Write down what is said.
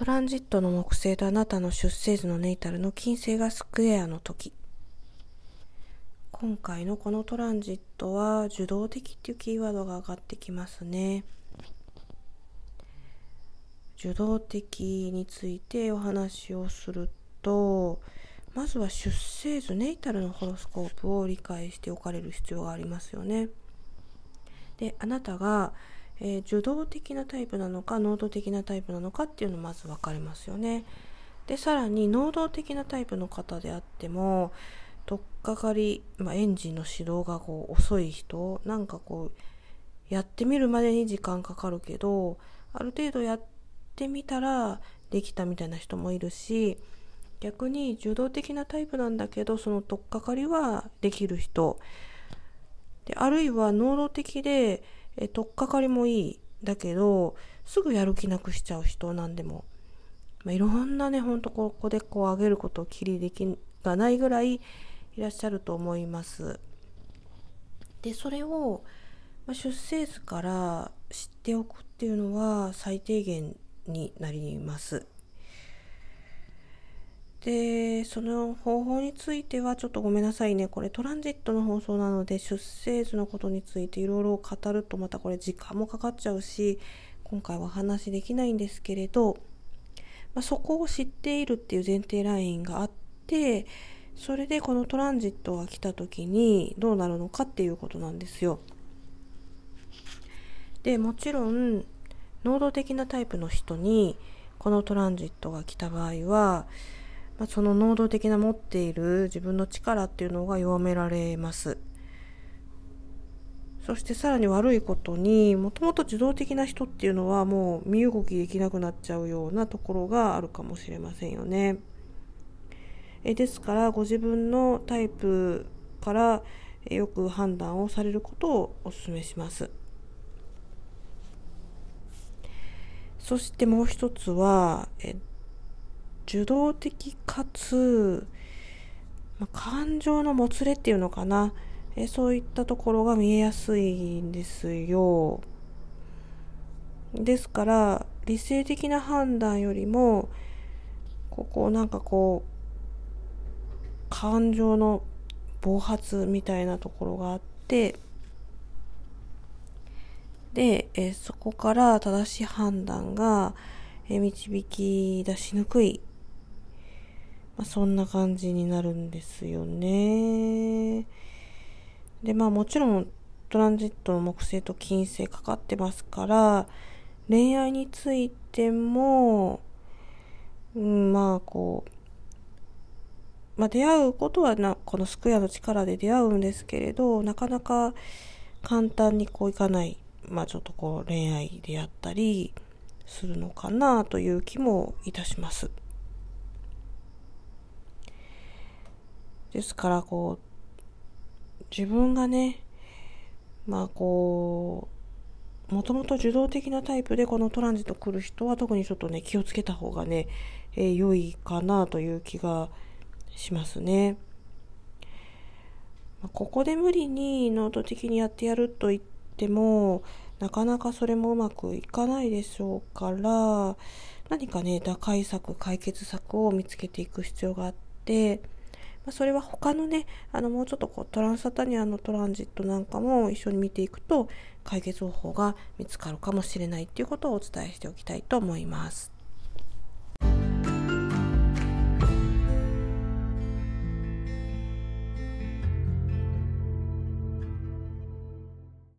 トランジットの木星とあなたの出生図のネイタルの金星がスクエアの時。今回のこのトランジットは受動的っていうキーワードが上がってきますね。受動的についてお話をするとまずは出生図ネイタルのホロスコープを理解しておかれる必要がありますよね。であなたがえー、受動的なタイプなのか能動的なタイプなのかっていうのまず分かりますよね。でさらに能動的なタイプの方であっても取っかかり、まあ、エンジンの始動がこう遅い人なんかこうやってみるまでに時間かかるけどある程度やってみたらできたみたいな人もいるし逆に受動的なタイプなんだけどその取っかかりはできる人であるいは能動的でえ取っかかりもいいだけどすぐやる気なくしちゃう人なんでも、まあ、いろんなねほんとここでこう上げることをきりできがないぐらいいらっしゃると思います。でそれを、まあ、出生図から知っておくっていうのは最低限になります。でその方法についてはちょっとごめんなさいねこれトランジットの放送なので出生図のことについていろいろ語るとまたこれ時間もかかっちゃうし今回はお話できないんですけれど、まあ、そこを知っているっていう前提ラインがあってそれでこのトランジットが来た時にどうなるのかっていうことなんですよ。でもちろん能動的なタイプの人にこのトランジットが来た場合はまあ、その能動的な持っている自分の力っていうのが弱められます。そしてさらに悪いことにもともと受動的な人っていうのはもう身動きできなくなっちゃうようなところがあるかもしれませんよね。えですからご自分のタイプからよく判断をされることをお勧めします。そしてもう一つは、えっ受動的かつ、まあ、感情のもつれっていうのかなえそういったところが見えやすいんですよ。ですから理性的な判断よりもここなんかこう感情の暴発みたいなところがあってでえそこから正しい判断が導き出しにくいまあ、そんな感じになるんですよね。で、まあもちろんトランジットの木星と金星かかってますから、恋愛についても、うん、まあこう、まあ出会うことはな、このスクエアの力で出会うんですけれど、なかなか簡単にこういかない、まあちょっとこう恋愛であったりするのかなという気もいたします。ですからこう自分がねまあこうもともと受動的なタイプでこのトランジット来る人は特にちょっとね気をつけた方がね、えー、良いかなという気がしますね。ここで無理に能動的にやってやると言ってもなかなかそれもうまくいかないでしょうから何かね打開策解決策を見つけていく必要があってまあ、それは他のねあのもうちょっとこうトランスサタニアのトランジットなんかも一緒に見ていくと解決方法が見つかるかもしれないっていうことをお伝えしておきたいと思います。